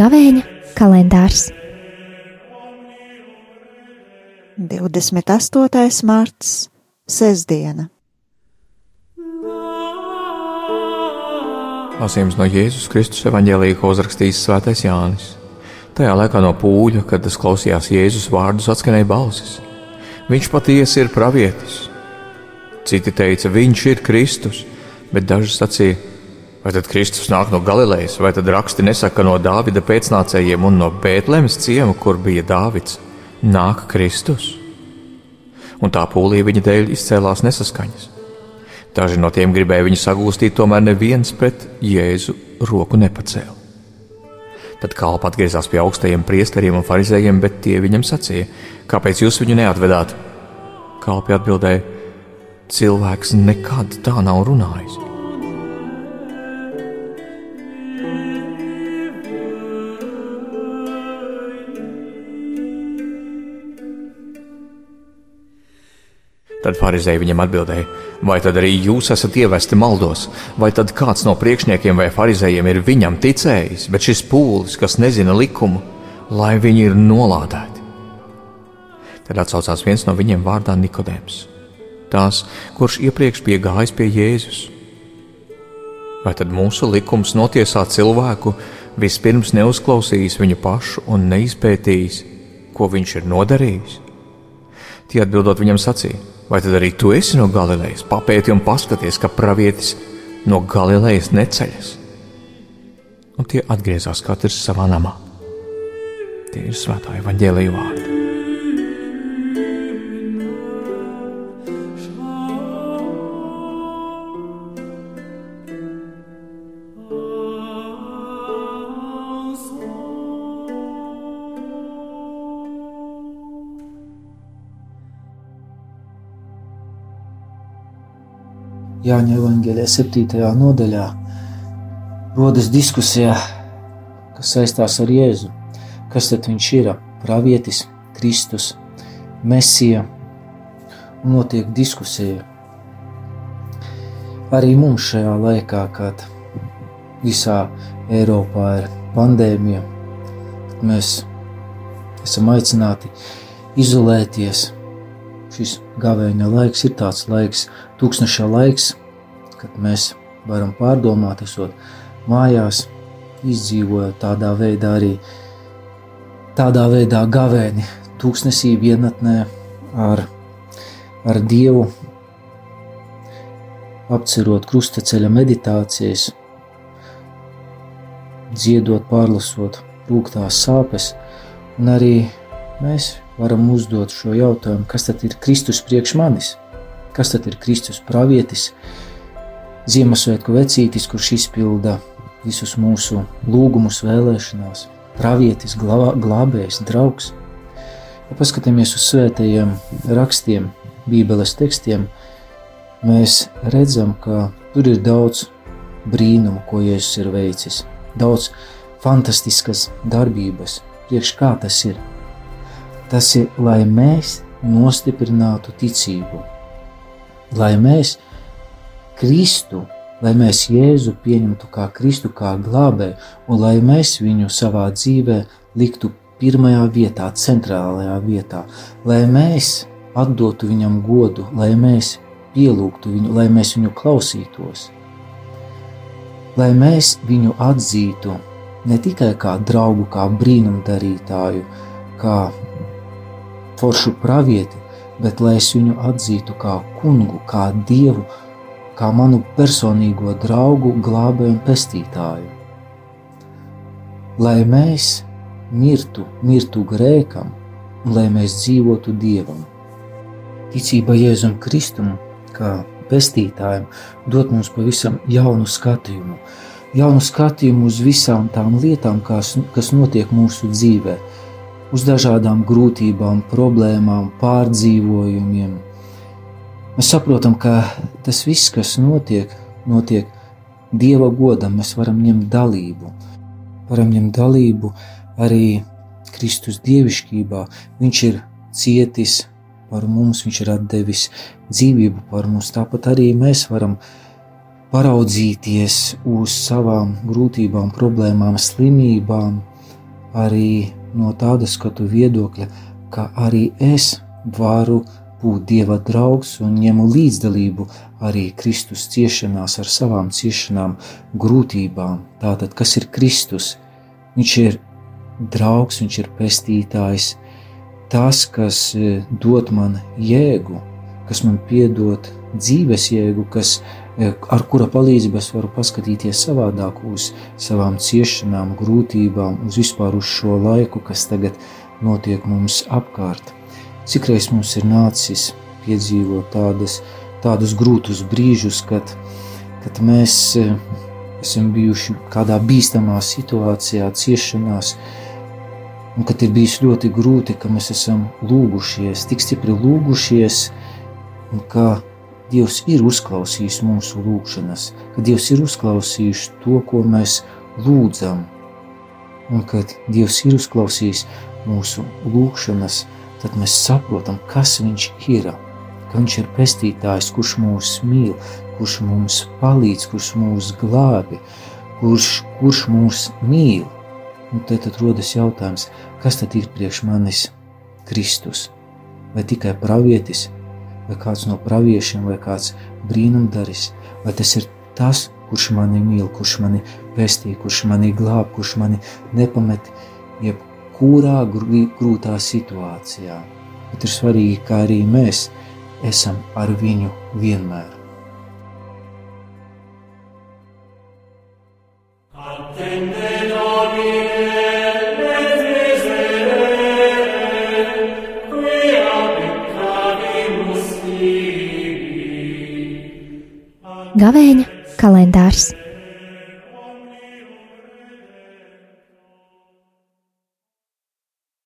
Gavēņa kalendārs 28. marts, Sesdiena. Lasījums no Jēzus Kristus evanģēlīja, ko uzrakstījis Svētais Jānis. Tajā laikā no pūļa, kad tas klausījās Jēzus vārdus, atskanēja balsis. Viņš patiesi ir pravietis. Citi teica, viņš ir Kristus, bet daži sacīja, vai tad Kristus nāk no Galilejas, vai tad raksti nesaka no Dāvida pēcnācējiem un no Bētlemes ciema, kur bija Dāvids, nāk Kristus. Un tā pūlī viņa dēļ izcēlās nesaskaņas. Daži no tiem gribēja viņu sagūstīt, tomēr neviens pret Jēzu roku nepacēla. Tad kalpa atgriezās pie augstajiem priesteriem un farizējiem, bet tie viņam sacīja: Kāpēc jūs viņu neatvedāt? Kalpi atbildēja: Cilvēks nekad tā nav runājis. Tad farizēji viņam atbildēja: Vai tad arī jūs esat ievesti maldos, vai tad kāds no priekšniekiem vai farizējiem ir viņam ticējis, bet šis pūlis, kas nezina likumu, lai viņi ir nolādēti? Tad atsaucās viens no viņiem vārdā Nikodēms, tās, kurš iepriekš bija gājis pie Jēzus. Vai tad mūsu likums notiesā cilvēku, vispirms neuzklausījis viņu pašu un neizpētījis, ko viņš ir nodarījis? Tie atbildot viņam sacīja: Vai tad arī tu esi no Galilejas? Papēti un paskaties, ka pravietis no Galilejas neceļas. Un tie atgriezās katrs savā namā. Tie ir svētā evaņģēlīja vārdi. Jāņa Evangelija 7. nodaļā rodas diskusija, kas saistās ar Jēzu. Kas tad viņš ir? Pravietis, Kristus, Mesija. Un notiek diskusija. Arī mums šajā laikā, kad visā Eiropā ir pandēmija, mēs esam aicināti izolēties, šis gavēņa laiks ir tāds laiks, tūkstoša laiks, kad mēs varam pārdomāt, esot mājās, izdzīvojot tādā veidā arī tādā veidā gavēni, tūkstnesību vienatnē ar, ar Dievu, apcerot krustaceļa meditācijas, dziedot, pārlasot rūgtās sāpes, un arī mēs varam uzdot šo jautājumu, kas tad ir Kristus priekš manis? Kas tad ir Kristus pravietis, Ziemassvētku vecītis, kurš izpilda visus mūsu lūgumus, vēlēšanās, pravietis, glā, glābējs, draugs? Ja paskatāmies uz svētajiem rakstiem, Bībeles tekstiem, mēs redzam, ka tur ir daudz brīnumu, ko Jēzus ir veicis, daudz fantastiskas darbības, priekš kā tas ir. Tas ir, lai mēs nostiprinātu ticību, lai mēs Kristu, lai mēs Jēzu pieņemtu kā Kristu, kā glābēju, un lai mēs viņu savā dzīvē liktu pirmajā vietā, centrālajā vietā, lai mēs atdotu viņam godu, lai mēs pielūgtu viņu, lai mēs viņu klausītos, lai mēs viņu atzītu ne tikai kā draugu, kā brīnumdarītāju, kā foršu pravieti, bet lai es viņu atzītu kā kungu, kā dievu, kā manu personīgo draugu, glābēju un pestītāju. Lai mēs mirtu, mirtu grēkam, un lai mēs dzīvotu dievam. Ticība Jēzum Kristum, kā pestītājam, dod mums pavisam jaunu skatījumu, jaunu skatījumu uz visām tām lietām, kas, kas notiek mūsu dzīvēm uz dažādām grūtībām, problēmām, pārdzīvojumiem. Mēs saprotam, ka tas viss, kas notiek, notiek Dieva godam. Mēs varam ņemt dalību. Varam ņemt dalību arī Kristus dievišķībā. Viņš ir cietis par mums, viņš ir devis dzīvību par mums. Tāpat arī mēs varam paraudzīties uz savām grūtībām, problēmām, slimībām, arī no tāda skatu viedokļa, ka arī es varu būt Dieva draugs un ņemu līdzdalību arī Kristus ciešanās ar savām ciešanām, grūtībām. Tātad, kas ir Kristus? Viņš ir draugs, viņš ir pestītājs, tas, kas e, dod man jēgu, kas man piedod dzīves jēgu, kas, e, ar kura palīdzību es varu paskatīties savādāk uz savām ciešanām, grūtībām, uz vispār uz šo laiku, kas tagad notiek mums apkārt. Cikreiz mums ir nācis piedzīvot tādas, tādus grūtus brīžus, kad, kad mēs eh, esam bijuši kādā bīstamā situācijā, ciešanās, un kad ir bijis ļoti grūti, ka mēs esam lūgušies, tik stipri lūgušies, un ka Dievs ir uzklausījis mūsu lūgšanas, ka Dievs ir uzklausījis to, ko mēs lūdzam, un kad Dievs ir uzklausījis mūsu lūgšanas, tad mēs saprotam, kas viņš ir. Ka viņš ir pestītājs, kurš mūs mīl, kurš mums palīdz, kurš mūs glābi, kurš, kurš mūs mīl. Un tad, tad rodas jautājums, kas tad ir priekš manis Kristus? Vai tikai pravietis, vai kāds no praviešiem, vai kāds brīnumdaris, vai tas ir tas, kurš mani mīl, kurš mani pestīja, kurš mani glāb, kurš mani nepamet, jeb jebkurā grūtā situācijā. Bet ir svarīgi, kā arī mēs esam ar viņu vienmēr. Gavēņa kalendārs